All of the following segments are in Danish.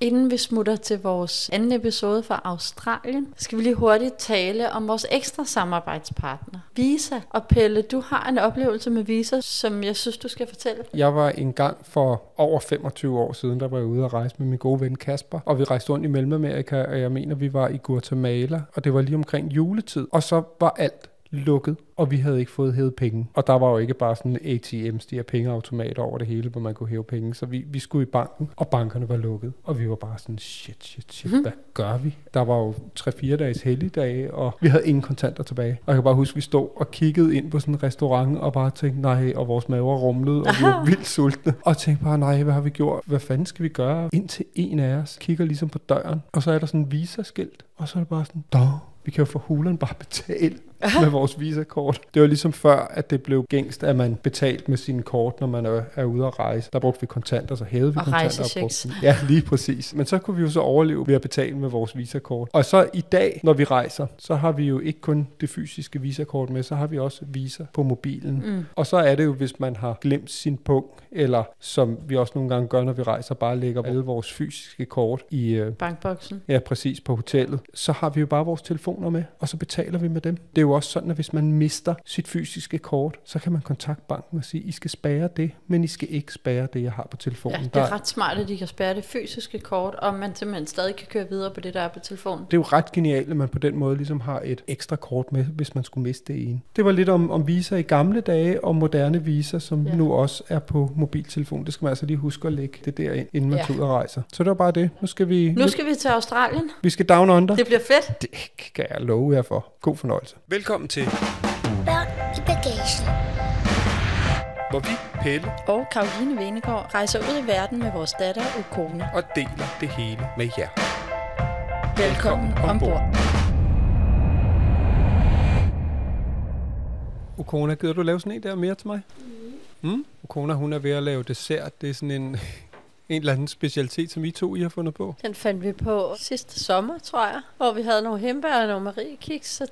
Inden vi smutter til vores anden episode fra Australien, skal vi lige hurtigt tale om vores ekstra samarbejdspartner, Visa. Og Pelle, du har en oplevelse med Visa, som jeg synes, du skal fortælle. Jeg var en gang for over 25 år siden, der var jeg ude at rejse med min gode ven Kasper, og vi rejste rundt i Mellemamerika, og jeg mener, vi var i Guatemala, og det var lige omkring juletid, og så var alt lukket, og vi havde ikke fået hævet penge. Og der var jo ikke bare sådan ATM's, de her pengeautomater over det hele, hvor man kunne hæve penge. Så vi, vi skulle i banken, og bankerne var lukket. Og vi var bare sådan, shit, shit, shit, mm. hvad gør vi? Der var jo 3-4 dages helligdage, og vi havde ingen kontanter tilbage. Og jeg kan bare huske, at vi stod og kiggede ind på sådan en restaurant, og bare tænkte, nej, og vores maver rumlede, og vi var vildt sultne. Og tænkte bare, nej, hvad har vi gjort? Hvad fanden skal vi gøre? Indtil en af os kigger ligesom på døren, og så er der sådan en visaskilt, og så er det bare sådan, Dog, vi kan jo for hulen bare betale med vores visakort. Det var ligesom før, at det blev gængst, at man betalte med sine kort, når man er, er ude at rejse. Der brugte vi kontanter, så hævede vi Og kontanter. Og brugte dem. Ja, lige præcis. Men så kunne vi jo så overleve ved at betale med vores visakort. Og så i dag, når vi rejser, så har vi jo ikke kun det fysiske visakort med, så har vi også visa på mobilen. Mm. Og så er det jo, hvis man har glemt sin punkt, eller som vi også nogle gange gør, når vi rejser, bare lægger alle vores fysiske kort i, øh, Bankboksen. Ja, præcis, på hotellet. Så har vi jo bare vores telefoner med, og så betaler vi med dem. Det er jo også sådan, at hvis man mister sit fysiske kort, så kan man kontakte banken og sige, I skal spære det, men I skal ikke spære det, jeg har på telefonen. Ja, det er ret smart, at de kan spærre det fysiske kort, og man simpelthen stadig kan køre videre på det, der er på telefonen. det er jo ret genialt, at man på den måde ligesom har et ekstra kort med, hvis man skulle miste det ene. Det var lidt om, om Visa i gamle dage, og moderne Visa, som Ja. nu også er på mobiltelefon. Det skal man altså lige huske at lægge det der ind, inden man Ja. ja. tager ud og rejser. Så det var bare det. Nu skal vi, Nu skal vi til Australien. vi skal down under. Det bliver fedt. Det kan jeg love jer for. God fornøjelse. Velkommen til, Børn i bagagen. hvor vi, Pelle, Og Karoline Venegård rejser ud i verden med vores datter Ukone. og deler det hele med jer. Velkommen ombord. Ukona, gider du lave sådan en der mere til mig? Mm? Ukona, hun er ved at lave dessert. Det er sådan en, en eller anden specialitet, som I to I har fundet på. Den fandt vi på sidste sommer, tror jeg, hvor vi havde nogle hembær og nogle mariekiks, så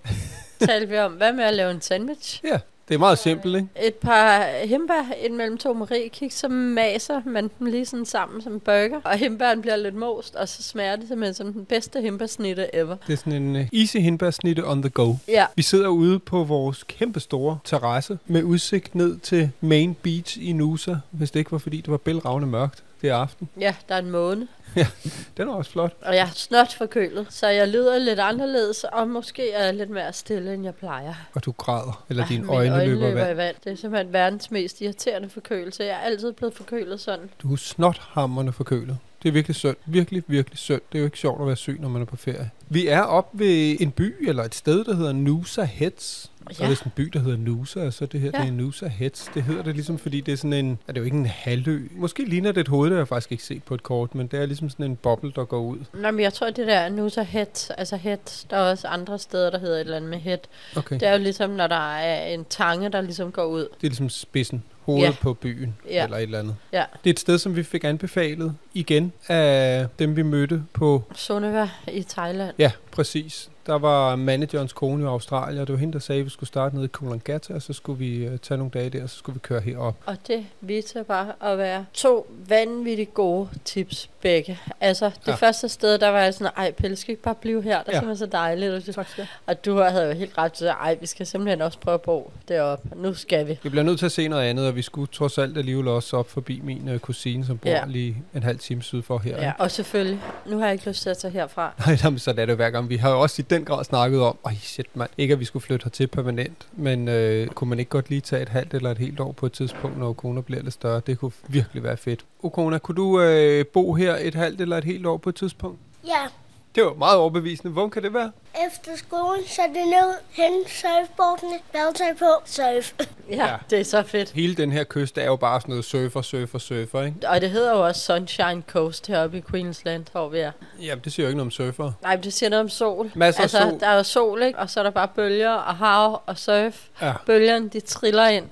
talte vi om, hvad med at lave en sandwich. Ja, det er meget simpelt, ikke? Et par hembær ind mellem to mariekiks, så maser man dem lige sådan sammen som burger, og hembæren bliver lidt most, og så smager det simpelthen som den bedste hembærsnitte ever. Det er sådan en uh, easy hindbærsnitte on the go. Ja, Vi sidder ude på vores kæmpe store terrasse med udsigt ned til Main Beach i Nusa, hvis det ikke var fordi, det var bælragende mørkt det aften. ja, der er en måne, Den er også flot. og jeg er snot forkølet, så jeg lyder lidt anderledes, og måske er jeg lidt mere stille, end jeg plejer. Og du græder, eller Ah, dine mine øjne, løber i i vand. vand. Det er simpelthen verdens mest irriterende forkølelse. Jeg er altid blevet forkølet sådan. Du er snothammerne forkølet. Det er virkelig synd. Virkelig, virkelig synd. Det er jo ikke sjovt at være syg, når man er på ferie. Vi er op ved en by, eller et sted, der hedder Nusa Heads. Ja. Så er det en by, der hedder Nusa, og så det her, Ja. det er Nusa Heads. Det hedder det ligesom, fordi det er sådan en, er det jo ikke en halvø. Måske ligner det et hoved, det har jeg faktisk ikke set på et kort, men det er ligesom sådan en boble, der går ud. Nå, men jeg tror, det der nu så head, altså head, der er også andre steder, der hedder et eller andet med head. Okay. Det er jo ligesom, når der er en tange, der ligesom går ud. Det er ligesom spidsen, hovedet ja. på byen, ja. eller et eller andet. Ja, Det er et sted, som vi fik anbefalet igen af dem, vi mødte på Sunniva i Thailand. Ja, præcis. Der var managerens kone i Australien, og det var hende, der sagde, at vi skulle starte nede i Coolangatta, og så skulle vi uh, tage nogle dage der, og så skulle vi køre herop. Og det viste sig bare at være to vanvittigt gode tips begge. Altså, det ja. Første sted, der var jeg sådan, ej, Pelle, skal vi ikke bare blive her? Det er Ja. simpelthen så dejligt. Og, Tak skal og du havde jo helt ret til, ej, vi skal simpelthen også prøve at bo deroppe. Nu skal vi. Vi bliver nødt til at se noget andet, og vi skulle trods alt alligevel også op forbi min uh, kusine, som bor Ja. ja. lige en halv time syd for her. Ja, og selvfølgelig, nu har jeg ikke lyst til at tage herfra. Nej, jamen, så er det jo hver gang. Vi har jo også i den grad snakket om, ej shit mand, ikke at vi skulle flytte hertil permanent, men øh, kunne man ikke godt lige tage et halvt eller et helt år på et tidspunkt, når Okona bliver lidt større? Det kunne virkelig være fedt. Okona, kunne du øh, bo her et halvt eller et helt år på et tidspunkt? Ja, det var meget overbevisende. Hvor kan det være? efter skolen, så er det ned, hen surfboardene, badtøj på, surf. Ja, Ja. det er så fedt. Hele den her kyst er jo bare sådan noget surfer, surfer, surfer, ikke? Og det hedder jo også Sunshine Coast heroppe i Queensland, hvor vi er. Jamen, det siger jo ikke noget om surfer. Nej, men det siger noget om sol. Masser af altså, sol. der er jo sol, ikke? Og så er der bare bølger og hav og surf. Ja. Bølgerne, de triller ind.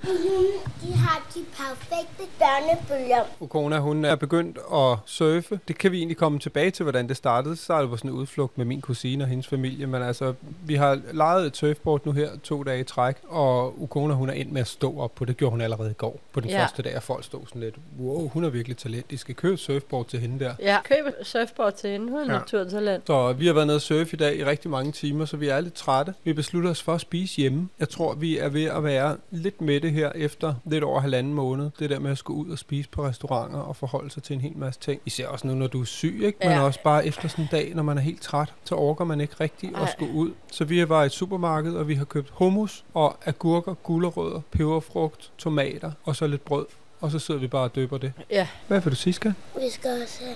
De har de perfekte børnebølger. Ukona, hun er begyndt at surfe. Det kan vi egentlig komme tilbage til, hvordan det startede. Så startede det på sådan en udflugt med min kusine og hendes familie. Men altså, vi har lejet et surfboard nu her to dage i træk, og Ukona, hun er ind med at stå op på det. gjorde hun allerede i går på den Ja. første dag, og folk stod sådan lidt, wow, hun er virkelig talent. De skal købe surfboard til hende der. Ja, køb surfboard til hende. Hun er ja. naturtalent. Så vi har været nede og surfe i dag i rigtig mange timer, så vi er lidt trætte. Vi beslutter os for at spise hjemme. Jeg tror, vi er ved at være lidt med det her efter lidt over halvanden måned. Det der med at skulle ud og spise på restauranter og forholde sig til en hel masse ting. Især også nu, når du er syg, ikke? Men Ja. også bare efter sådan en dag, når man er helt træt, så orker man ikke rigtigt at skulle ud. Så vi var i et supermarked, og vi har købt hummus og agurker, gulerødder, peberfrugt, tomater og så lidt brød. Og så sidder vi bare og døber det. Ja. Hvad vil du sige, skal? Vi skal også have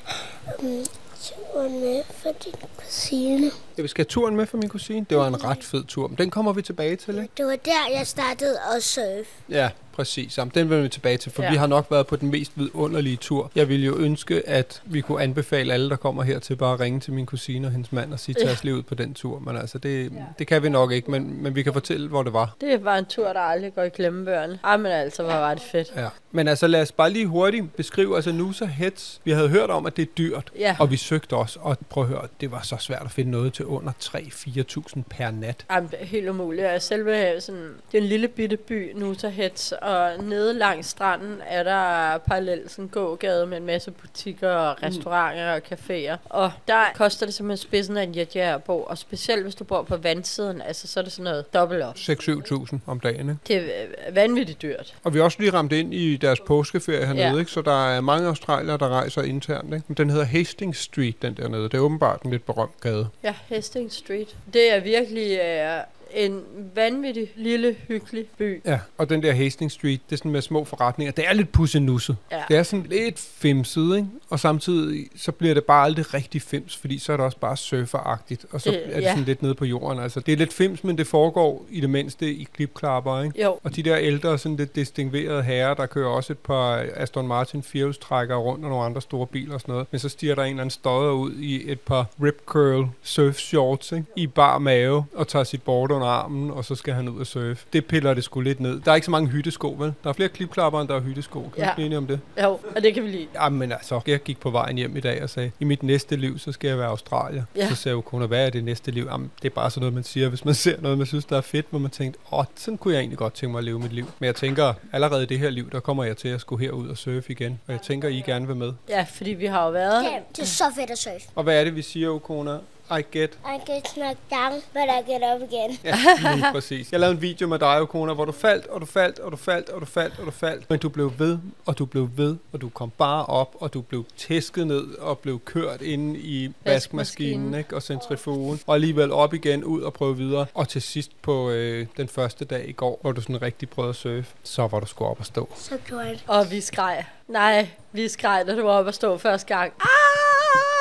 um, turen med for din kusine. Ja, vi skal have turen med for min kusine. Det var en ret fed tur, men den kommer vi tilbage til, ikke? Det var der, jeg startede at surfe. Ja, præcis. Jamen, den vender vi tilbage til, for ja. Ja. vi har nok været på den mest vidunderlige tur. Jeg ville jo ønske, at vi kunne anbefale alle, der kommer her til bare at ringe til min kusine og hendes mand og sige, Ja. os lige ud på den tur. Men altså, det, det kan vi nok ikke, men, men vi kan fortælle, hvor det var. Det var en tur, der aldrig går i glemmebøgerne. Ej, men altså, hvor var det fedt. Ja. Men altså, lad os bare lige hurtigt beskrive, altså Nusa Heads, vi havde hørt om, at det er dyrt, Ja. og vi søgte også, og prøv at høre, det var så svært at finde noget til under 3-4.000 per nat. Jamen, det er helt umuligt. Selve sådan, det er en lille bitte by, Nusa Heads, og nede langs stranden er der parallelt sådan en gågade med en masse butikker og restauranter og caféer. Og der koster det simpelthen spidsen af en jetjager at bo, og specielt hvis du bor på vandsiden, altså så er det sådan noget dobbelt op. 6-7.000 om dagen, ikke? Det er øh, vanvittigt dyrt. Og vi har også lige ramt ind i deres påskeferie hernede, Ja. ikke? så der er mange australier, der rejser internt. Ikke? Den hedder Hastings Street, den dernede. Det er åbenbart en lidt berømt gade. Ja, Hastings Street. Det er virkelig øh, en vanvittig lille, hyggelig by. Ja, og den der Hastings Street, det er sådan med små forretninger. Det er lidt pussenusset. Ja. Det er sådan lidt femset, ikke? Og samtidig så bliver det bare aldrig rigtig fems, fordi så er det også bare surferagtigt, og så Det- er det ja. sådan lidt nede på jorden. Altså, det er lidt fems, men det foregår i det mindste i klipklapper, ikke? Jo, Og de der ældre, sådan lidt distinguerede herrer, der kører også et par Aston Martin firehjulstrækkere rundt og nogle andre store biler og sådan noget. Men så stiger der en eller anden støder ud i et par rip curl surf shorts, ikke? I bar mave og tager sit board under armen, og så skal han ud og surfe. Det piller det sgu lidt ned. Der er ikke så mange hyttesko, vel? Der er flere klipklapper, end der er hyttesko. Kan Ja. ja. blive enige om det? jo, og det kan vi lide. Jamen altså, jeg gik på vejen hjem i dag og sagde, i mit næste liv, så skal jeg være australier. Ja. Så sagde hun, hvad er det næste liv? Jamen, det er bare sådan noget, man siger, hvis man ser noget, man synes, der er fedt, hvor man tænkte, åh, sådan kunne jeg egentlig godt tænke mig at leve mit liv. Men jeg tænker, allerede i det her liv, der kommer jeg til at skulle herud og surfe igen. Og jeg tænker, I gerne vil med. Ja, fordi vi har jo været... Ja, det er så fedt at surfe. Og hvad er det, vi siger, Okona? I get. I get knocked down, but I get up again. Ja, lige præcis. Jeg lavede en video med dig, Okona, hvor du faldt, og du faldt, og du faldt, og du faldt, og du faldt. Men du blev ved, og du blev ved, og du kom bare op, og du blev tæsket ned, og blev kørt ind i vaskemaskinen, ikke? og centrifugen. Og alligevel op igen, ud og prøve videre. Og til sidst på øh, den første dag i går, hvor du sådan rigtig prøvede at surfe, så var du sgu op og stå. Så gjorde jeg det. Og vi skreg. Nej, vi skreg, da du var oppe og stå første gang. Ah!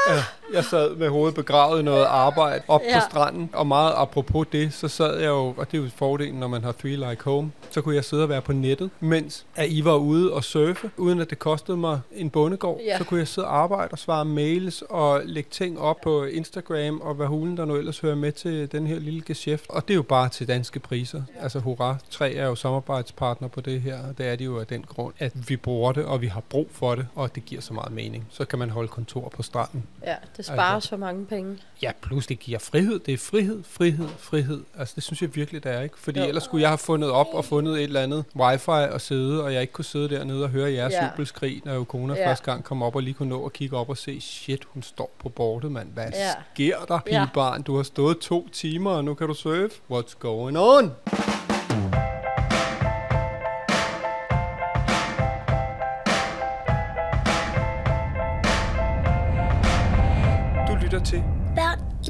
Ja, jeg sad med hovedet begravet i noget arbejde op ja. På stranden, og meget apropos det, så sad jeg jo, og det er jo fordelen, når man har Three Like Home, så kunne jeg sidde og være på nettet, mens at I var ude og surfe, uden at det kostede mig en bondegård. Ja. Så kunne jeg sidde og arbejde og svare mails og lægge ting op på Instagram, og hvad hulen der nu ellers hører med til den her lille geschæft. Og det er jo bare til danske priser. Altså hurra, 3 er jo samarbejdspartner på det her, og det er de jo af den grund, at vi bruger det, og vi har brug for det, og det giver så meget mening. Så kan man holde kontor på stranden. Ja, det sparer Altså. så mange penge. Ja, plus det giver frihed. Det er frihed, frihed, frihed. Altså det synes jeg virkelig, det er, ikke? Fordi Jo. ellers skulle jeg have fundet op og fundet et eller andet wifi og sidde, og jeg ikke kunne sidde dernede og høre jeres Ja. ja. jubelskrig, når jo kone Ja. ja. første gang kom op og lige kunne nå at kigge op og se, shit, hun står på bordet, mand. Hvad Ja. ja. sker der, Ja. pigebarn? Du har stået to timer, og nu kan du surfe. What's going on?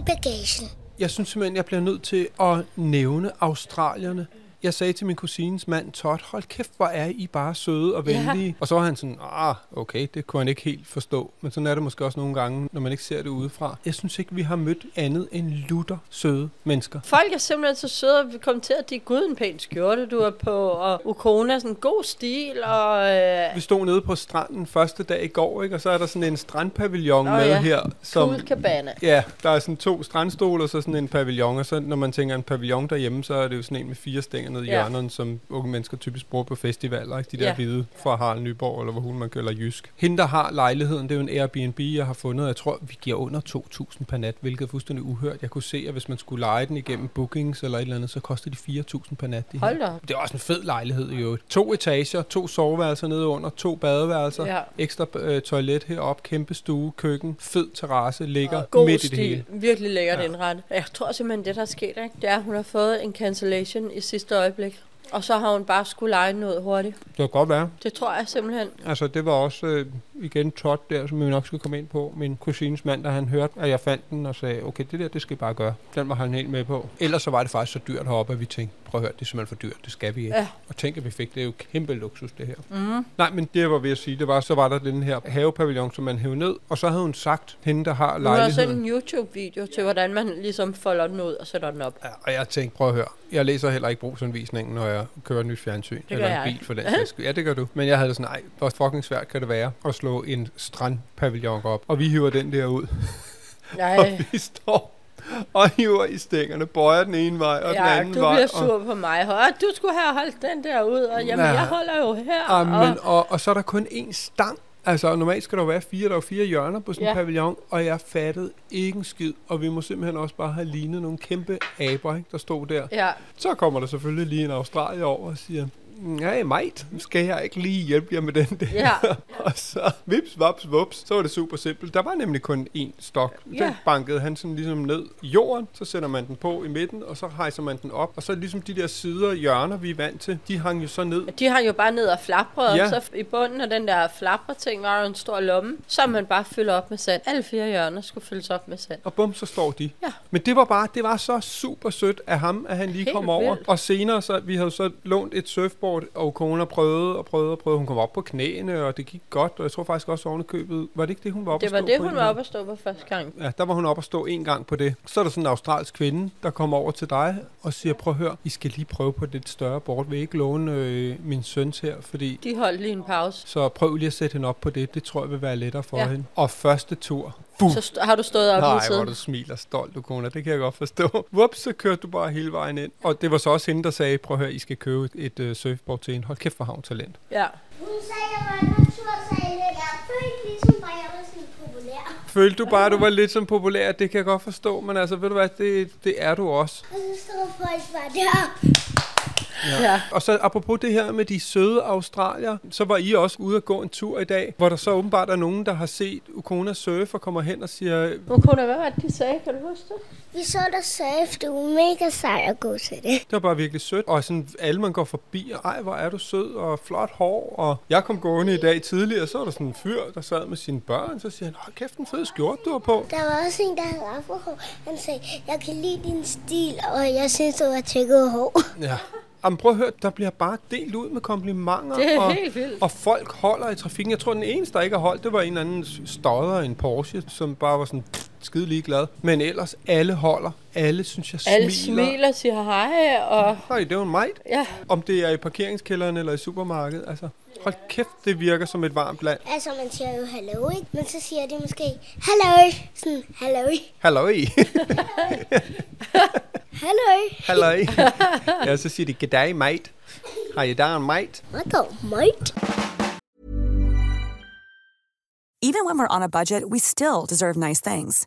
Bagagen. jeg synes simpelthen, jeg bliver nødt til at nævne australierne. Jeg sagde til min kusines mand, Todd, hold kæft, hvor er I bare søde og venlige. Ja. Og så var han sådan, ah, okay, det kunne han ikke helt forstå. Men sådan er det måske også nogle gange, når man ikke ser det udefra. Jeg synes ikke, vi har mødt andet end lutter søde mennesker. Folk er simpelthen så søde, at vi kom til at de gud en pæn skjorte, du er på, og Ukona sådan god stil, og... Øh... Vi stod nede på stranden første dag i går, ikke? og så er der sådan en strandpavillon oh, med ja. her. Som, cool cabana. Ja, der er sådan to strandstole og så sådan en pavillon, og så når man tænker en pavillon derhjemme, så er det jo sådan en med fire stænger nede i ja. hjørnerne, som unge mennesker typisk bruger på festivaler, ikke? de der ja. hvide fra Harald Nyborg, eller hvor hun man kører jysk. Hende, der har lejligheden, det er jo en Airbnb, jeg har fundet, jeg tror, vi giver under 2.000 per nat, hvilket er fuldstændig uhørt. Jeg kunne se, at hvis man skulle lege den igennem bookings eller et eller andet, så koster de 4.000 per nat. De Hold da. Det er også en fed lejlighed i øvrigt. To etager, to soveværelser nede under, to badeværelser, ja. ekstra øh, toilet heroppe, kæmpe stue, køkken, fed terrasse, ligger God midt stil. i det hele. Virkelig lækkert ja. indrettet. Jeg tror simpelthen, det der er sket, ikke? det er, at hun har fået en cancellation i sidste øjeblik. Og så har hun bare skulle lege noget hurtigt. Det kan godt være. Det tror jeg simpelthen. Altså, det var også øh, igen Todd der, som vi nok skal komme ind på. Min kusines mand, da han hørte, at jeg fandt den og sagde, okay, det der, det skal I bare gøre. Den var han helt med på. Ellers så var det faktisk så dyrt heroppe, at vi tænkte, prøv at høre, det er simpelthen for dyrt, det skal vi ikke. Ja. Og tænk, at vi fik, det er jo kæmpe luksus, det her. Mm. Nej, men det jeg var ved at sige, det var, så var der den her havepavillon, som man hævde ned, og så havde hun sagt, hende der har Hun har lejligheden. sendt en YouTube-video til, hvordan man ligesom folder den ud og sætter den op. Ja, og jeg tænkte, prøv at høre, jeg læser heller ikke brugsanvisningen, når jeg kører nyt fjernsyn. gør eller en jeg. bil for den sags. Ja, det gør du. Men jeg havde det sådan, nej, hvor fucking svært kan det være at slå en strandpavillon op. Og vi hiver den der ud. og Nej, vi står og hiver i stængerne, bøjer den ene vej og den ja, anden du vej. bliver og- sur på mig. Og du skulle have holdt den der ud, og jamen, Nej. jeg holder jo her. Ah, og, og, og så er der kun én stang. Altså, normalt skal der jo være fire, der er fire hjørner på sådan en Ja. pavillon, og jeg fattede ikke en skid, og vi må simpelthen også bare have lignet nogle kæmpe aber, ikke, der stod der. ja, Så kommer der selvfølgelig lige en australier over og siger, Nej, mate, skal jeg ikke lige hjælpe jer med den der? ja. Og så vips, vaps, vups, så var det super simpelt. Der var nemlig kun én stok. Den Ja. bankede han sådan ligesom ned i jorden, så sætter man den på i midten, og så hejser man den op. Og så ligesom de der sider og hjørner, vi er vant til, de hang jo så ned. De hang jo bare ned og flaprede, Ja. og så i bunden af den der flapre-ting var der en stor lomme, som man bare fylder op med sand. Alle fire hjørner skulle fyldes op med sand. Og bum, så står de. Ja. Men det var bare, det var så super sødt af ham, at han lige Helt kom over. vildt. Og senere, så vi havde så lånt et surfboard, og kone prøvede og prøvede og prøvede. Hun kom op på knæene, og det gik godt. Og jeg tror faktisk også i købet, var det ikke det, hun var oppe Det at var stå det, på hun en var oppe at stå på første gang. Ja, der var hun op og stå en gang på det. Så er der sådan en australsk kvinde, der kommer over til dig og siger, prøv at høre, I skal lige prøve på et lidt større board. Vil I ikke låne øh, min søns her? Fordi De holdt lige en pause. så prøv lige at sætte hende op på det. Det tror jeg vil være lettere for Ja. hende. Og første tur. Bum. Så st- har du stået op Nej, hvor du smiler stolt, du kone. Det kan jeg godt forstå. Whoops, så kørte du bare hele vejen ind. Og det var så også hende, der sagde, prøv at høre, I skal købe et, et uh, surfboard til hende. Hold kæft for havn talent. Ja. Hun sagde, jeg var natursejler. Jeg følte ligesom bare, at jeg var sådan populær. Følte du bare, at du var lidt som populær? Det kan jeg godt forstå, men altså, ved du hvad, det, det er du også. Og så stod folk bare der. Ja. Og så apropos det her med de søde australier, så var I også ude at gå en tur i dag, hvor der så åbenbart er nogen, der har set Ukona surf og kommer hen og siger, kunne hvad var det, de sagde? Kan du huske det? Vi så dig surf. Du er mega sej at gå til det. det var bare virkelig sødt. Og sådan alle man går forbi, og ej, hvor er du sød og flot hår. Og jeg kom gående i dag tidligere, så var der sådan en fyr, der sad med sine børn, så siger han, hold kæft, en fed skjorte, du har på. Der var også en, der havde afrohår. Han sagde, jeg kan lide din stil, og jeg synes, du har tjekket hår. Ja. Jamen prøv at høre, der bliver bare delt ud med komplimenter. Det er og, helt vildt. Og folk holder i trafikken. Jeg tror, den eneste, der ikke har holdt, det var en eller anden stodder en Porsche, som bare var sådan pff, skide ligeglad. Men ellers, alle holder. Alle, synes jeg, Alle smiler. smiler, siger hej, og Nej, det er jo en meget. ja, Om det er i parkeringskælderen eller i supermarkedet. Altså, hold kæft, det virker som et varmt land. Altså, man siger jo hallo, ikke? Men så siger de måske, hallo. Sådan, hallo. Hallo. Hallo. Hallo ja, så siger de, goddag, mate. Har I der en mate? What the mate? Even when we're on a budget, we still deserve nice things.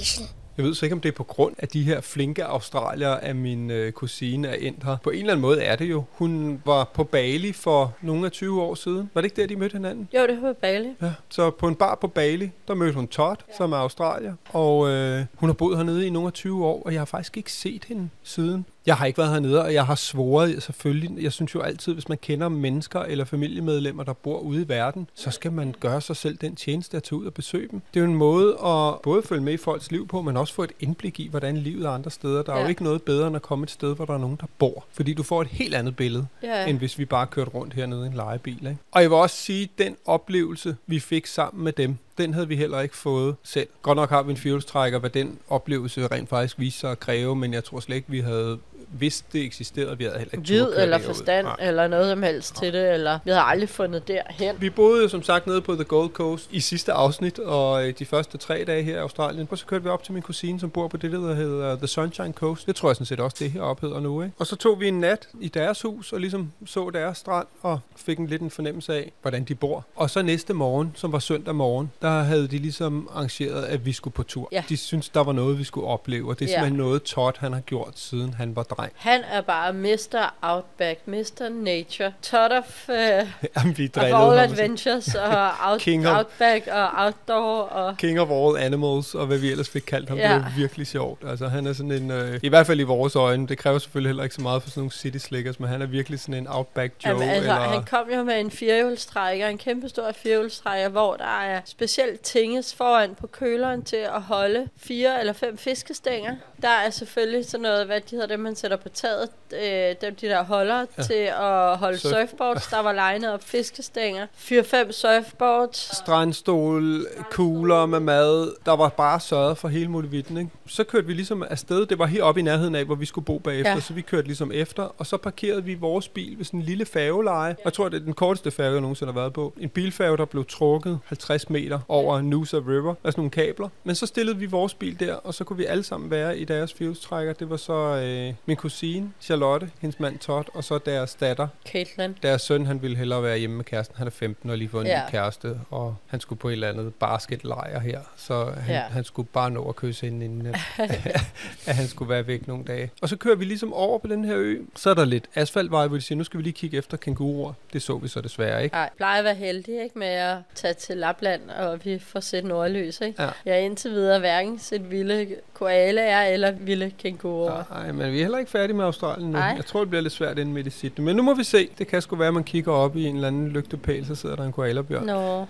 I bagagen. Jeg ved så ikke, om det er på grund af de her flinke australier, at min øh, kusine er endt her. På en eller anden måde er det jo. Hun var på Bali for nogle af 20 år siden. Var det ikke der, de mødte hinanden? Jo, det var Bali. Ja. Så på en bar på Bali, der mødte hun Todd, ja. som er australier. Og øh, hun har boet hernede i nogle af 20 år, og jeg har faktisk ikke set hende siden. Jeg har ikke været hernede, og jeg har svoret selvfølgelig. Jeg synes jo altid, hvis man kender mennesker eller familiemedlemmer, der bor ude i verden, så skal man gøre sig selv den tjeneste at tage ud og besøge dem. Det er jo en måde at både følge med i folks liv på, men også få et indblik i, hvordan livet er andre steder. Der er Ja. jo ikke noget bedre end at komme et sted, hvor der er nogen, der bor. Fordi du får et helt andet billede, Ja. end hvis vi bare kørte rundt hernede i en lejebil. Ikke? Og jeg vil også sige, at den oplevelse, vi fik sammen med dem, den havde vi heller ikke fået selv. Godt nok har vi en fjolstrækker, hvad den oplevelse rent faktisk viste sig at kræve, men jeg tror slet ikke, vi havde vidst, det eksisterede. Vi havde heller ikke Vid eller derud. forstand, Nej. eller noget som helst til det, eller vi havde aldrig fundet derhen. Vi boede som sagt nede på The Gold Coast i sidste afsnit, og øh, de første tre dage her i Australien. Og så kørte vi op til min kusine, som bor på det, der hedder The Sunshine Coast. Det tror jeg sådan set også, det heroppe hedder nu. Ikke? Og så tog vi en nat i deres hus, og ligesom så deres strand, og fik en lidt en fornemmelse af, hvordan de bor. Og så næste morgen, som var søndag morgen, der havde de ligesom arrangeret, at vi skulle på tur. Ja. De syntes, der var noget, vi skulle opleve, og det er Ja. simpelthen noget, Todd han har gjort, siden han var dreng. Han er bare Mr. Outback, Mr. Nature, Todd of, uh, Jamen, vi of all adventures, og out, King of- Outback og Outdoor, og King of all animals, og hvad vi ellers fik kaldt ham. Ja. Det er virkelig sjovt. Altså, han er sådan en, øh, i hvert fald i vores øjne, det kræver selvfølgelig heller ikke så meget for sådan nogle city slickers, men han er virkelig sådan en outback Joe. Jamen, altså, eller, han kom jo med en firehjulstrækker, en kæmpe stor firehjulstrækker, hvor der er specielt tinges foran på køleren til at holde fire eller fem fiskestænger. Der er selvfølgelig sådan noget, hvad de hedder dem, man sætter på taget, øh, dem de der holder Ja. til at holde Surf- surfboards. Der var legnet op fiskestænger. Fire-fem surfboards. strandstol, kugler med mad. Der var bare sørget for hele muligheden, ikke? Så kørte vi ligesom afsted. Det var heroppe i nærheden af, hvor vi skulle bo bagefter. Ja. Så vi kørte ligesom efter. Og så parkerede vi vores bil ved sådan en lille færgeleje. Jeg tror, det er den korteste færge, jeg nogensinde har været på. En bilfærge, der blev trukket 50 meter over Noosa River. Altså nogle kabler. Men så stillede vi vores bil der, og så kunne vi alle sammen være i deres fjolstrækker. Det var så øh, min kusine, Charlotte, hendes mand Todd, og så deres datter, Caitlin. deres søn, han ville hellere være hjemme med kæresten. Han er 15 og lige fået en Ja. ny kæreste, og han skulle på et eller andet basketlejr her. Så han, ja. Han skulle bare nå at kysse hende, inden at, at han skulle være væk nogle dage. Og så kører vi ligesom over på den her ø. Så er der lidt asfaltvej, de siger, nu skal vi lige kigge efter kænguruer. Det så vi så desværre ikke. Nej, plejer at være heldig ikke, med at tage til Lapland, og vi får set nordlys. Ikke? Ja. Jeg har indtil videre hverken set vilde koalaer eller vilde kænguruer. Nej, men vi er heller ikke færdige med Australien nu. Nej. Jeg tror, det bliver lidt svært inden midt i Sydney. Men nu må vi se. Det kan sgu være, at man kigger op i en eller anden lygtepæl, så sidder der en koalabjørn. Nå,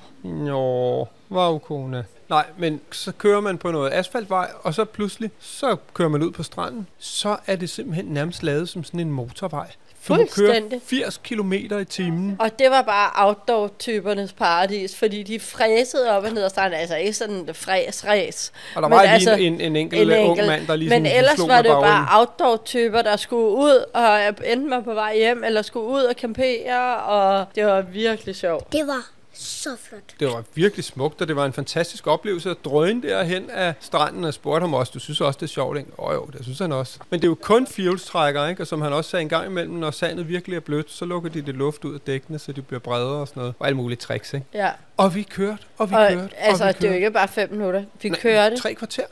Jo, wow, kone. Nej, men så kører man på noget asfaltvej, og så pludselig, så kører man ud på stranden. Så er det simpelthen nærmest lavet som sådan en motorvej. Du må køre Fuldstændig. 80 km i timen. Og det var bare outdoor-typernes paradis, fordi de fræsede op og ned ad stranden. Altså ikke sådan fræs, ræs. Og der Men var lige altså, en, en enkelt en ung enkelt. mand, der lige Men sådan ellers var det bare outdoor-typer, der skulle ud, og enten var på vej hjem, eller skulle ud og campere, og det var virkelig sjovt. Det var så flot. Det var virkelig smukt, og det var en fantastisk oplevelse at drøne derhen af stranden og spurgte ham også, du synes også, det er sjovt, ikke? Åh jo, det synes han også. Men det er jo kun fjolstrækker, ikke? Og som han også sagde en gang imellem, når sandet virkelig er blødt, så lukker de det luft ud af dækkene, så de bliver bredere og sådan noget. Og alle mulige tricks, ikke? Ja. Og vi kørte, og vi Og, kørte, altså, og vi det er jo ikke bare fem minutter. Vi Nej, kørte. Tre kvarter.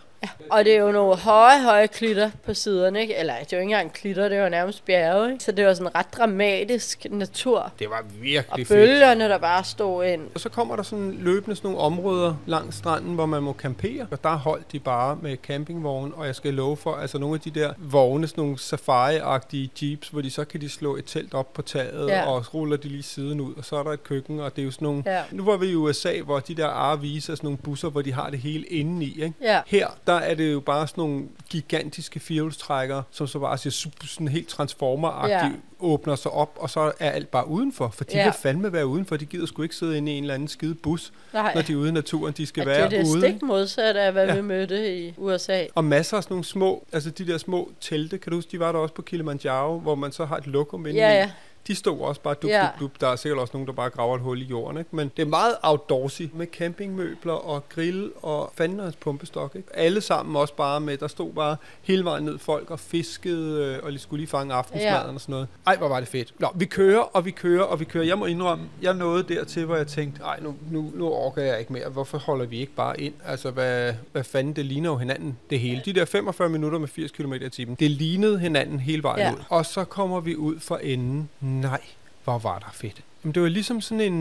Og det er jo nogle høje, høje klitter på siderne, ikke? Eller det er jo ikke engang klitter, det er jo nærmest bjerge, ikke? Så det var sådan ret dramatisk natur. Det var Og virkelig fedt. bølgerne, der bare stod ind. Og så kommer der sådan løbende sådan nogle områder langs stranden, hvor man må campere. Og der holdt de bare med campingvogn, og jeg skal love for, altså nogle af de der vogne, sådan nogle safari-agtige jeeps, hvor de så kan de slå et telt op på taget, Ja. og så ruller de lige siden ud, og så er der et køkken, og det er jo sådan nogle... Ja. Nu var vi i USA, hvor de der RV's er sådan nogle busser, hvor de har det hele indeni, ikke? Ja. Her, der er det jo bare sådan nogle gigantiske firehjulstrækkere, som så bare siger sådan helt transformer Ja. ja. åbner sig op, og så er alt bare udenfor. For de Ja. ja. vil fandme være udenfor. De gider sgu ikke sidde inde i en eller anden skide bus, Nej. når de er ude i naturen. De skal At være det er det ude. stik modsatte af, hvad ja. Ja. vi mødte i USA. Og masser af sådan nogle små, altså de der små telte, kan du huske, de var der også på Kilimanjaro, hvor man så har et lokum inde Ja, i. De stod også bare dub, Ja. dub, dub. Der er sikkert også nogen, der bare graver et hul i jorden. Ikke? Men det er meget outdoorsy med campingmøbler og grill og fanden hans pumpestok. Ikke? Alle sammen også bare med, der stod bare hele vejen ned folk og fiskede øh, og lige skulle lige fange aftensmaden Ja. og sådan noget. Ej, hvor var det fedt. Nå, vi kører, og vi kører, og vi kører. Jeg må indrømme, jeg nåede dertil, hvor jeg tænkte, ej, nu, nu, nu orker jeg ikke mere. Hvorfor holder vi ikke bare ind? Altså, hvad, hvad fanden, det ligner jo hinanden, det hele. De der 45 minutter med 80 km i timen, det lignede hinanden hele vejen Ja. ud. Og så kommer vi ud for enden. Nej, hvor var der fedt. Jamen, det var ligesom sådan en,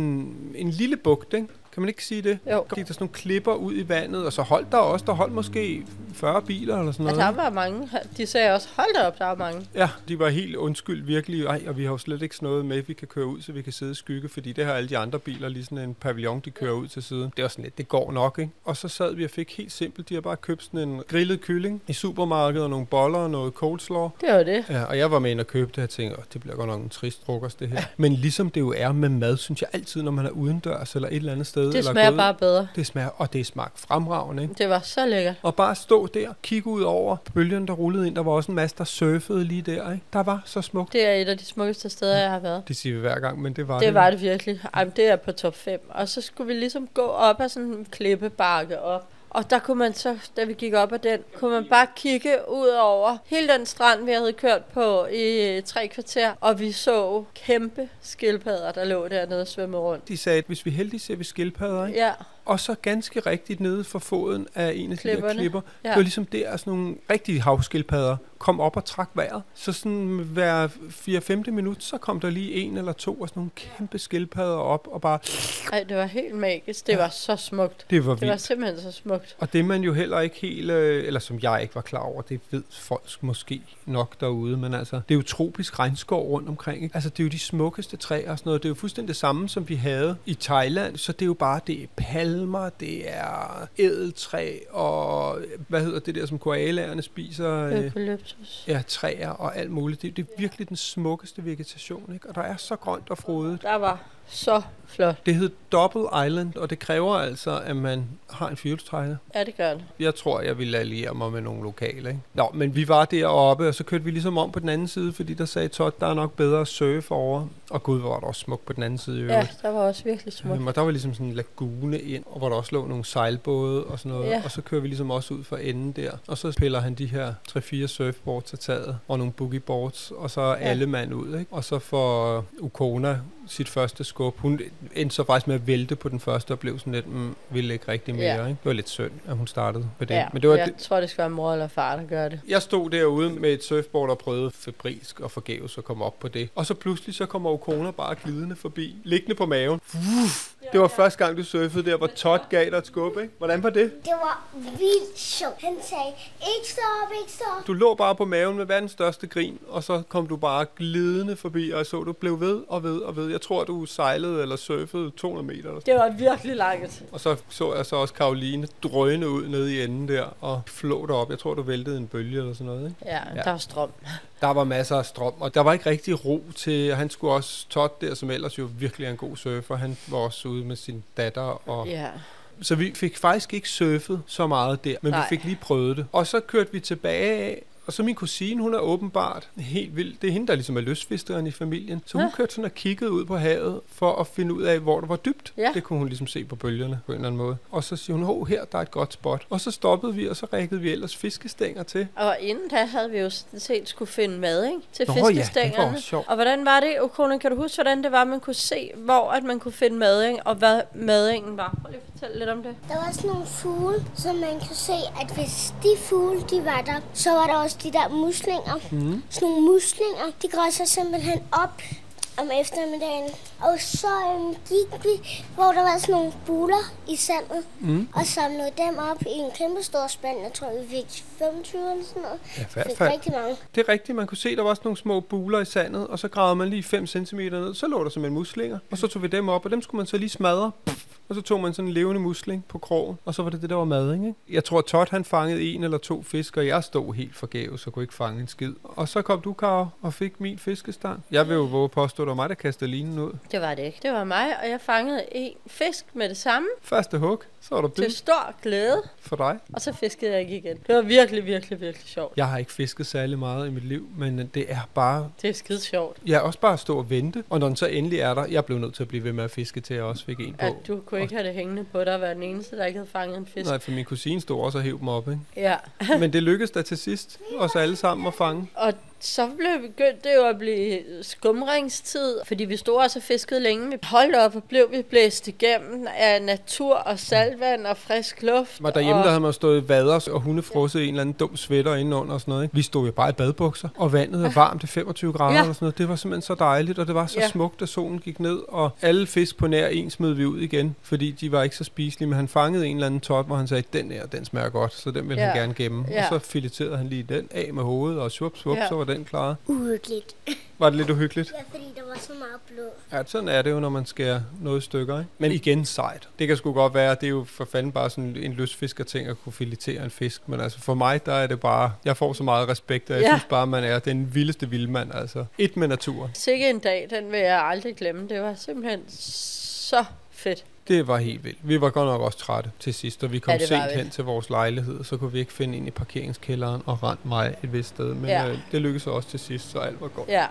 en lille bugt, ikke? Kan man ikke sige det? Jo. Gik der sådan nogle klipper ud i vandet, og så holdt der også, der holdt måske 40 biler eller sådan Ja, noget. der var mange. De sagde også, hold da op, der er mange. Ja, de var helt undskyld virkelig. Ej, og vi har jo slet ikke sådan noget med, vi kan køre ud, så vi kan sidde i skygge, fordi det har alle de andre biler, lige sådan en pavillon, de kører ud til siden. Det var sådan lidt, det går nok, ikke? Og så sad vi og fik helt simpelt, de har bare købt sådan en grillet kylling i supermarkedet, og nogle boller og noget coleslaw. Det var det. Ja, og jeg var med ind og købte det, og tænkte, "Åh, det bliver godt nok en trist frokost, det her. Men ligesom det jo er med mad, synes jeg altid, når man er udendørs eller et eller andet sted. Det eller smager gået, bare bedre. Det smager, og det smagte fremragende, ikke? Det var så lækkert. Og bare stå der, kigge ud over bølgen, der rullede ind. Der var også en masse, der surfede lige der, ikke? Der var så smukt. Det er et af de smukkeste steder, jeg har været. Det siger vi hver gang, men det var det. Det var det virkelig. Ej, det er på top 5. Og så skulle vi ligesom gå op ad sådan en klippebakke op. Og der kunne man så, da vi gik op ad den, kunne man bare kigge ud over hele den strand, vi havde kørt på i øh, tre kvarter. Og vi så kæmpe skildpadder, der lå dernede og svømmede rundt. De sagde, at hvis vi er heldige, ser vi skildpadder, ikke? Ja, Og så ganske rigtigt nede for foden af en af de der Klipperne. klipper. Ja. Det var ligesom der, at sådan nogle rigtige havskildpadder kom op og trak vejret. Så sådan hver 4-5. minut, så kom der lige en eller to af sådan nogle kæmpe skildpadder op, og bare, Ej, det var helt magisk. Det Ja. var så smukt. det var Det var vildt. simpelthen så smukt. Og det man jo heller ikke helt, øh, eller som jeg ikke var klar over, det ved folk måske nok derude, men altså, det er jo tropisk regnskov rundt omkring. Ikke? Altså, det er jo de smukkeste træer og sådan noget. Det er jo fuldstændig det samme, som vi havde i Thailand. Så det er jo bare, det er palmer, det er ædeltræ, og hvad hedder det der, som koalaerne spiser? Øh, Eukalyptus. ja, træer og alt muligt. Det, det er virkelig den smukkeste vegetation, ikke? Og der er så grønt og frodigt. Der var så flot. Det hed Double Island, og det kræver altså, at man har en firehjulstrækker. Ja, det gør det. Jeg tror, jeg ville alliere mig med nogle lokale. Ikke? Nå, men vi var deroppe, og så kørte vi ligesom om på den anden side, fordi der sagde Todd, der er nok bedre at surfe over. Og gud, hvor var der også smukt på den anden side øvrigt. Ja, der var også virkelig smukt. Øhm, og der var ligesom sådan en lagune ind, og hvor der også lå nogle sejlbåde og sådan noget. Ja. Og så kører vi ligesom også ud for enden der. Og så piller han de her 3-4 surfboards af taget, og nogle boogieboards, og så er Ja. alle mand ud. Ikke? Og så får Ukona sit første skub. Hun endte så faktisk med at vælte på den første, og blev sådan lidt, mm, ville ikke rigtig mere. Ja. Ikke? Det var lidt synd, at hun startede på det. Ja, Men det var jeg det, tror, det skal være mor eller far, der gør det. jeg stod derude med et surfboard og prøvede febrilsk og forgæves at komme op på det. Og så pludselig så kommer Okona bare glidende forbi, liggende på maven. Uff. Det var første gang, du surfede der, hvor Todd gav dig et skub, ikke? Hvordan var det? Det var vildt sjovt. Han sagde, ikke stop, ikke stop. Du lå bare på maven med verdens største grin, og så kom du bare glidende forbi, og så, du blev ved og ved og ved. Jeg tror, du sejlede eller surfede 200 meter. Eller sådan. Det var virkelig langt. Og så så jeg så også Karoline drøne ud nede i enden der og flå derop. Jeg tror, du væltede en bølge eller sådan noget, ikke? Ja, Ja. der var strøm. Der var masser af strøm, og der var ikke rigtig ro til, han skulle også, Todd der, som ellers jo virkelig er en god surfer, han var også ude med sin datter, og Ja. så vi fik faktisk ikke surfet så meget der, men Nej. vi fik lige prøvet det. Og så kørte vi tilbage af, og så min kusine, hun er åbenbart helt vild. Det er hende, der ligesom er lystfiskeren i familien. Så hun Ja. kørte sådan og kiggede ud på havet, for at finde ud af, hvor der var dybt. Ja. Det kunne hun ligesom se på bølgerne på en eller anden måde. Og så siger hun, hov, her der er et godt spot. Og så stoppede vi, og så rækkede vi ellers fiskestænger til. Og inden da havde vi jo sådan set skulle finde mad, ikke? Til Nå ja, det var fiskestængerne. også sjovt. Og hvordan var det, Okona, kan du huske, hvordan det var, man kunne se, hvor at man kunne finde mading, og hvad madingen var? Prøv lige at fortælle lidt om det. Der var sådan nogle fugle, som man kan se, at hvis de fugle, de var der, så var der også de der muslinger. Mm. Sådan nogle muslinger, de græsser simpelthen op om eftermiddagen. Og så øhm, gik vi, hvor der var sådan nogle buler i sandet. Mm. Og samlede dem op i en kæmpe stor spand. Jeg tror, vi fik 25 eller sådan noget. Ja, i hvert fald. rigtig mange. Det er rigtigt, man kunne se, der var også nogle små buler i sandet, og så gravede man lige 5 cm ned, så lå der simpelthen muslinger, og så tog vi dem op, og dem skulle man så lige smadre, Puff, og så tog man sådan en levende musling på krogen, og så var det det, der var mad, ikke? Jeg tror, Todd han fangede en eller to fisk, og jeg stod helt forgæves og kunne ikke fange en skid. Og så kom du, Karo, og fik min fiskestang. Jeg vil jo våge påstå, det var mig, der kastede linen ud. Det var det ikke. Det var mig, og jeg fangede en fisk med det samme Første hug, så var der til bid stor glæde, for dig. og så fiskede jeg ikke igen. Det var virkelig, virkelig, virkelig sjovt. Jeg har ikke fisket særlig meget i mit liv, men det er bare Det er skide sjovt. Jeg er også bare at stå og vente, og når den så endelig er der, jeg blev nødt til at blive ved med at fiske, til jeg også fik en på. At du kunne ikke have det hængende på dig og være den eneste, der ikke havde fanget en fisk. Nej, for min kusine stod også og hæv dem op, ikke? Ja, Men det lykkedes da til sidst, os alle sammen at fange. og så blev begyndt det jo at blive skumringstid, fordi vi stod også og fiskede længe. Vi holdt op og blev vi blæst igennem af natur og saltvand og frisk luft. Var derhjemme, og der havde man stået i vader og hundefrosset i en eller anden dum sweater indenunder og sådan noget. Ikke? Vi stod jo bare i badbukser, og vandet er varmt til 25 grader Ja. og sådan noget. Det var simpelthen så dejligt, og det var så Ja. smukt, da solen gik ned. Og alle fisk på nær en smed vi ud igen, fordi de var ikke så spiselige. Men han fangede en eller anden tot, hvor han sagde, den her, den smager godt, så den vil Ja. han gerne gemme. Ja. Og så fileterede han lige den af med hovedet, og svup, svup, Ja. så var den klar. Uhyggeligt. Var det lidt uhyggeligt? Ja, fordi der var så meget blod. Ja, sådan er det jo, når man skærer noget i stykker, ikke? Men igen sejt. Det kan sgu godt være, det er jo for fanden bare sådan en lystfisker ting at kunne filetere en fisk. Men altså for mig, der er det bare, jeg får så meget respekt, og jeg Ja. synes bare, man er den vildeste vildmand, altså. Et med naturen. Sikke en dag, den vil jeg aldrig glemme. Det var simpelthen så fedt. Det var helt vildt. Vi var godt nok også trætte til sidst, og vi kom Ja, sent hen til vores lejlighed, så kunne vi ikke finde ind i parkeringskælderen og rent mig et vist sted. Men ja. øh, det lykkedes også til sidst, så alt var godt. Ja.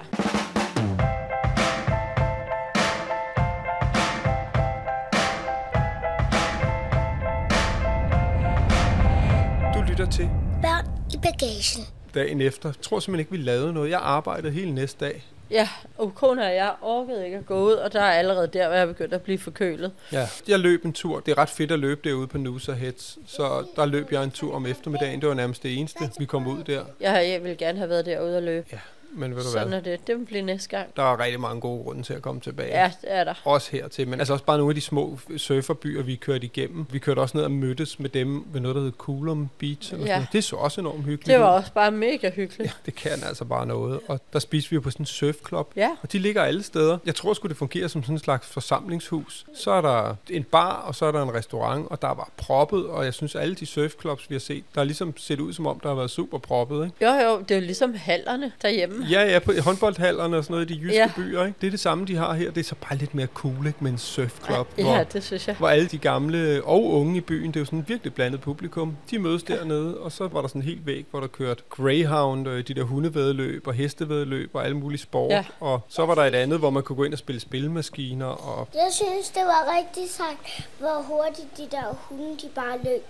Du lytter til Børn i bagagen. dagen efter. Jeg tror simpelthen ikke, vi lavede noget. Jeg arbejdede hele næste dag. Ja, og kone og jeg orkede ikke at gå ud, og der er allerede der, hvor jeg begyndt at blive forkølet. Ja, jeg løb en tur. Det er ret fedt at løbe derude på Noosa Heads. Så der løb jeg en tur om eftermiddagen. Det var nærmest det eneste, vi kom ud der. Jeg, jeg ville gerne have været derude og løbe. Ja, men ved du Sådan hvad? er det. Det vil blive næste gang. Der er rigtig mange gode grunde til at komme tilbage. Ja, det er der. Også hertil, men altså også bare nogle af de små surferbyer, vi kørte igennem. Vi kørte også ned og mødtes med dem ved noget, der hed Coolum Beach. Eller Ja. sådan. Det så også enormt hyggeligt Det var også bare mega hyggeligt. Ja, det kan altså bare noget. Og der spiste vi jo på sådan en surfklub. Ja. Og de ligger alle steder. Jeg tror sgu, det fungerer som sådan en slags forsamlingshus. Så er der en bar, og så er der en restaurant, og der var proppet. Og jeg synes, alle de surfclubs, vi har set, der er ligesom set ud som om, der har været super proppet. Ikke? Jo, jo, det er jo ligesom hallerne derhjemme. Ja, ja, på håndboldhallerne og sådan noget i de jyske Ja. ja. byer. Ikke? Det er det samme, de har her. Det er så bare lidt mere cool, ikke? Med en surfclub, Ja, hvor, det synes jeg. hvor alle de gamle og unge i byen, det er jo sådan et virkelig blandet publikum, de mødes dernede, og så var der sådan en helt væg, hvor der kørte Greyhound, øh, de der hundevædeløb og hestevædeløb og alle mulige sport. Ja. Og så var der et andet, hvor man kunne gå ind og spille spilmaskiner. Og Jeg synes, det var rigtig sagt, hvor hurtigt de der hunde, de bare løb.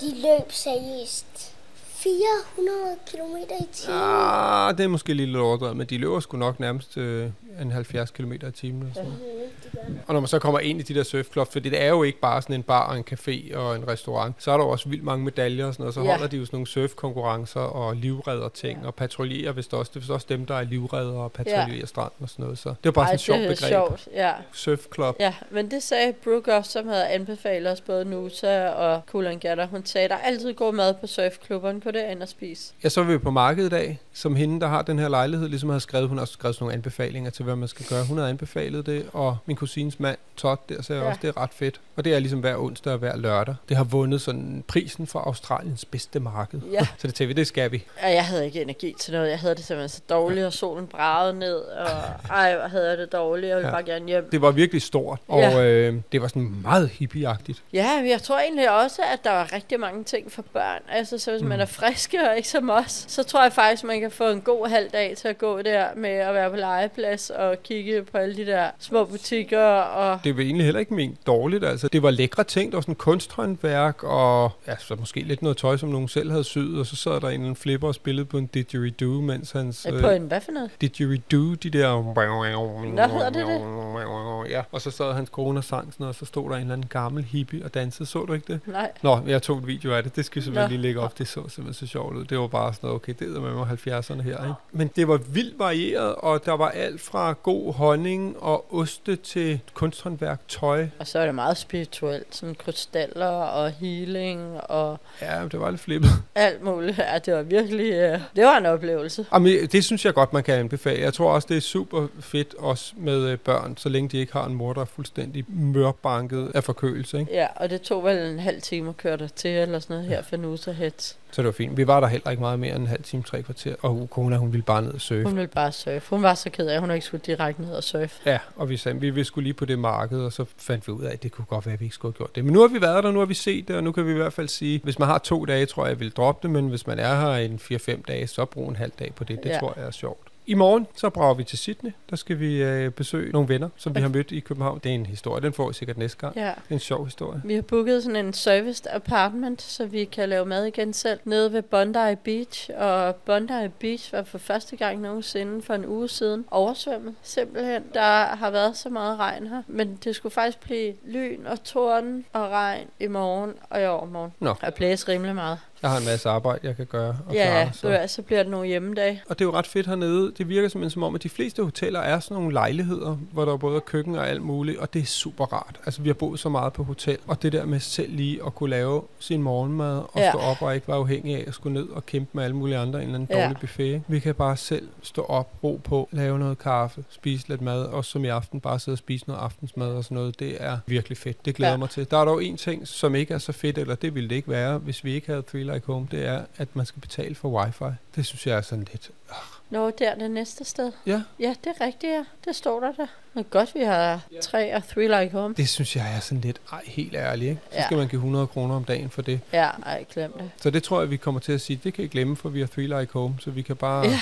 De løb seriøst 400 km i timen. ah, det er måske lidt overdrevet, men de løber sgu nok nærmest øh, en 70 km i timen. Eller sådan. Og når man så kommer ind i de der surfklubs, for det er jo ikke bare sådan en bar og en café og en restaurant, så er der jo også vildt mange medaljer og sådan noget. Så Ja. holder de jo sådan nogle surfkonkurrencer og livredder ting og patruljerer vist også. Det er også dem, der er livredder og patruljerer ja. stranden og sådan noget. Så det er bare Ej, sådan et sjovt det er begreb. sjovt, ja. Surfklub. Ja, men det sagde Brooke også, som havde anbefalet os både Nusa og Kulangatter. Hun sagde, der er altid god mad på surfklubberne. Gå derind og spise. Jeg så var vi på markedet i dag, som hende, der har den her lejlighed, ligesom havde skrevet. Hun har skrevet sådan nogle anbefalinger til, hvad man skal gøre. Hun havde anbefalet det, og min kusines mand, Todd, der sagde Ja. også, det er ret fedt. Og det er ligesom hver onsdag og hver lørdag. Det har vundet sådan prisen for Australiens bedste marked. Ja. Så det tænkte vi, det skal vi. Og jeg havde ikke energi til noget. Jeg havde det simpelthen så dårligt, og solen bragede ned. Og ej, hvor havde jeg det dårligt. Jeg ville Ja. bare gerne hjem. Det var virkelig stort, og Ja. øh, det var sådan meget hippieagtigt. Ja, jeg tror egentlig også, at der var rigtig mange ting for børn. Altså, så hvis mm. man er friske og ikke som os, så tror jeg faktisk, man kan få en god halv dag til at gå der med at være på legeplads og kigge på alle de der små butikker. Og Det var egentlig heller ikke ment dårligt. Altså, det var lækre ting. Der var sådan kunsthåndværk, og ja, så måske lidt noget tøj, som nogen selv havde syet. Og så sad der en eller anden flipper og spillede på en didgeridoo, mens hans... øh, på en hvad for noget? didgeridoo, de der... Hvad hedder det og ja. Og så sad hans kone og sang sådan og så stod der en eller anden gammel hippie og dansede. Så du ikke det? Nej. Nå, jeg tog et video af det. Det skal vi simpelthen Nå. lige lægge op. Det så simpelthen så sjovt ud. Det var bare sådan noget, okay, det er med mig 70'erne her, ikke? Men det var vildt varieret, og der var alt fra god honning og oste til kunsthåndværk, tøj. Og så er det meget spirituelt, sådan krystaller og healing og Ja, det var lidt flippet. alt muligt. Ja, det var virkelig, øh, det var en oplevelse. Jamen, det synes jeg godt, man kan anbefale. Jeg tror også, det er super fedt også med øh, børn, så længe de ikke har en mor, der er fuldstændig mørbanket af forkølelse. Ikke? Ja, og det tog vel en halv time at køre der til, eller sådan noget her for Nusa Heads. Så det var fint. Vi var der heller ikke meget mere end en halv time, tre kvarter. Og kona, hun ville bare ned og surfe. Hun ville bare surfe. Hun var så ked af, at hun ikke skulle direkte ned og surfe. Ja, og vi sagde, vi, vi skulle lige på det marked, og så fandt vi ud af, at det kunne godt være, at vi ikke skulle have gjort det. Men nu har vi været der, nu har vi set det, og nu kan vi i hvert fald sige, hvis man har to dage, tror jeg, jeg vil droppe det, men hvis man er her en 4-5 dage, så brug en halv dag på det. Det Ja. tror jeg er sjovt. I morgen, så brager vi til Sydney. Der skal vi øh, besøge nogle venner, som vi har mødt i København. Det er en historie, den får I sikkert næste gang. Ja. Det er en sjov historie. Vi har booket sådan en serviced apartment, så vi kan lave mad igen selv, nede ved Bondi Beach. Og Bondi Beach var for første gang nogensinde for en uge siden oversvømmet. Simpelthen, der har været så meget regn her. Men det skulle faktisk blive lyn og torden og regn i morgen og i overmorgen. Nå. Og blæse rimelig meget. Jeg har en masse arbejde, jeg kan gøre og Ja, klare. ja, Så. så. så bliver det nogle hjemmedage. Og det er jo ret fedt hernede. Det virker simpelthen som om, at de fleste hoteller er sådan nogle lejligheder, hvor der er både er køkken og alt muligt, og det er super rart. Altså, vi har boet så meget på hotel, og det der med selv lige at kunne lave sin morgenmad og Ja. stå op og ikke være afhængig af at skulle ned og kæmpe med alle mulige andre i en eller anden Ja. dårlig buffet. Vi kan bare selv stå op, ro på, lave noget kaffe, spise lidt mad, og som i aften bare sidde og spise noget aftensmad og sådan noget. Det er virkelig fedt. Det glæder Ja. ja. mig til. Der er dog en ting, som ikke er så fedt, eller det ville det ikke være, hvis vi ikke havde Three Like Home, det er, at man skal betale for wifi. Det synes jeg er sådan lidt... Nå, der er det næste sted. Ja, Ja, det er rigtigt, ja. Det står der der. Men godt, vi har tre og three like home. Det synes jeg er sådan lidt, ej, helt ærligt, ikke? Så Ja. skal man give 100 kroner om dagen for det. Ja, ej, glem det. Så det tror jeg, vi kommer til at sige, det kan I glemme, for vi har Three Like Home, så vi kan bare... Ja.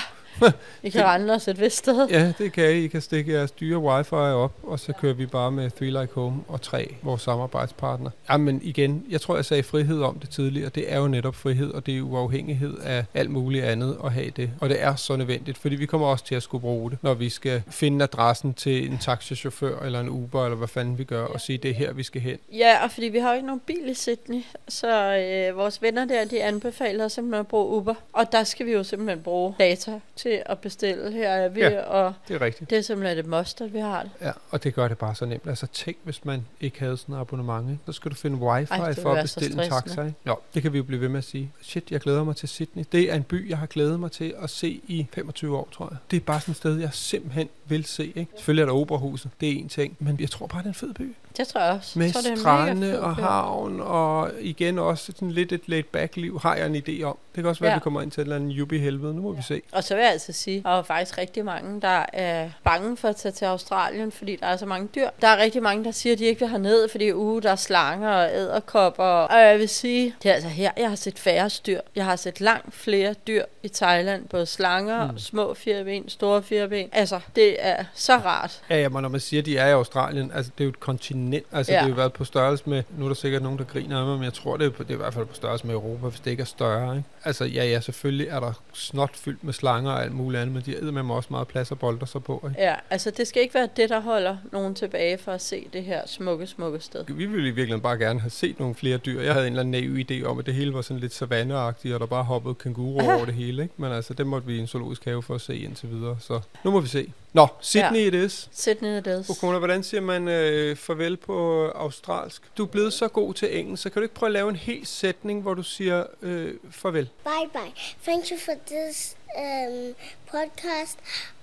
I kan rende os et vist sted. Ja, det kan I. I kan stikke jeres dyre wifi op, og så kører vi bare med Three Like Home og tre, vores samarbejdspartner. Jamen igen, jeg tror, jeg sagde frihed om det tidligere. Det er jo netop frihed, og det er uafhængighed af alt muligt andet at have det. Og det er så nødvendigt, fordi vi kommer også til at skulle bruge det, når vi skal finde adressen til en taxichauffør eller en Uber, eller hvad fanden vi gør, og sige, det er her, vi skal hen. Ja, og fordi vi har jo ikke nogen bil i Sydney, så øh, vores venner der, de anbefaler os simpelthen at bruge Uber. Og der skal vi jo simpelthen bruge data til at bestille. Her er vi, Ja. og Det er rigtigt. det er simpelthen et must, at vi har det. Ja, og det gør det bare så nemt. Altså tænk, hvis man ikke havde sådan et abonnement, ikke? så skal du finde wifi Ej, for at bestille en taxa. Ikke? Jo, det kan vi jo blive ved med at sige. Shit, jeg glæder mig til Sydney. Det er en by, jeg har glædet mig til at se i 25 år, tror jeg. Det er bare sådan et sted, jeg simpelthen vil se. Ikke? Selvfølgelig er der operahuset, det er en ting, men jeg tror bare, det er en fed by. Det tror jeg også. Med jeg tror, det er strande og havn, og igen også sådan lidt et laid back liv, har jeg en idé om. Det kan også være, Ja. at vi kommer ind til et eller andet jubi helvede. Nu må vi se. Og så vil jeg altså sige, at der er faktisk rigtig mange, der er bange for at tage til Australien, fordi der er så mange dyr. Der er rigtig mange, der siger, at de ikke vil herned, fordi uh, der er slanger og æderkopper. Og jeg vil sige, det er altså her, jeg har set færre dyr. Jeg har set langt flere dyr i Thailand. Både slanger, mm. små fireben, store fireben. Altså, det er så rart. Ja, ja, men når man siger, at de er i Australien, altså det er jo et kontinent. Altså ja. Ja. det har jo været på størrelse med, nu er der sikkert nogen, der griner af mig, men jeg tror, det er, på, det er i hvert fald på størrelse med Europa, hvis det ikke er større. Ikke? Altså ja, ja, selvfølgelig er der snot fyldt med slanger og alt muligt andet, men de æder med mig også meget plads og bolder sig på. Ikke? Ja, altså det skal ikke være det, der holder nogen tilbage for at se det her smukke, smukke sted. Vi ville i virkeligheden bare gerne have set nogle flere dyr. Jeg havde en eller anden naiv idé om, at det hele var sådan lidt savanneagtigt, og der bare hoppede kænguru over det hele. Ikke? Men altså, det måtte vi i en zoologisk have for at se indtil videre. Så nu må vi se. Nå, Sydney ja. it is. Sydney it is. Okona, hvordan siger man øh, farvel på australsk? Du er blevet så god til engelsk, så kan du ikke prøve at lave en hel sætning, hvor du siger øh, farvel? Bye bye. Thank you for this um, podcast.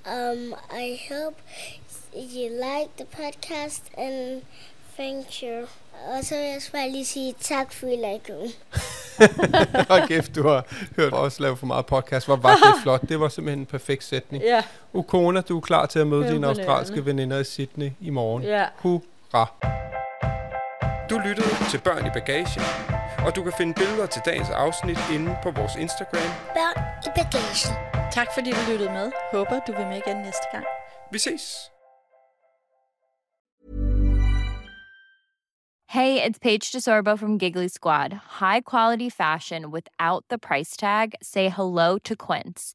Um, I hope you like the podcast and thank you. Og så vil jeg også bare lige sige tak for, I like it. Hold kæft, du har hørt os lave for meget podcast. Hvor var det flot. Det var simpelthen en perfekt sætning. Ja, Okona, du er klar til at møde dine Imponerende. australske veninder i Sydney i morgen. ja. Hurra! Du lyttede til Børn i Bagagen, og du kan finde billeder til dagens afsnit inde på vores Instagram. Børn i bagagen. Tak fordi du lyttede med. Håber du vil med igen næste gang. Vi ses! Hey, it's Paige DeSorbo from Giggly Squad. High quality fashion without the price tag. Say hello to Quince.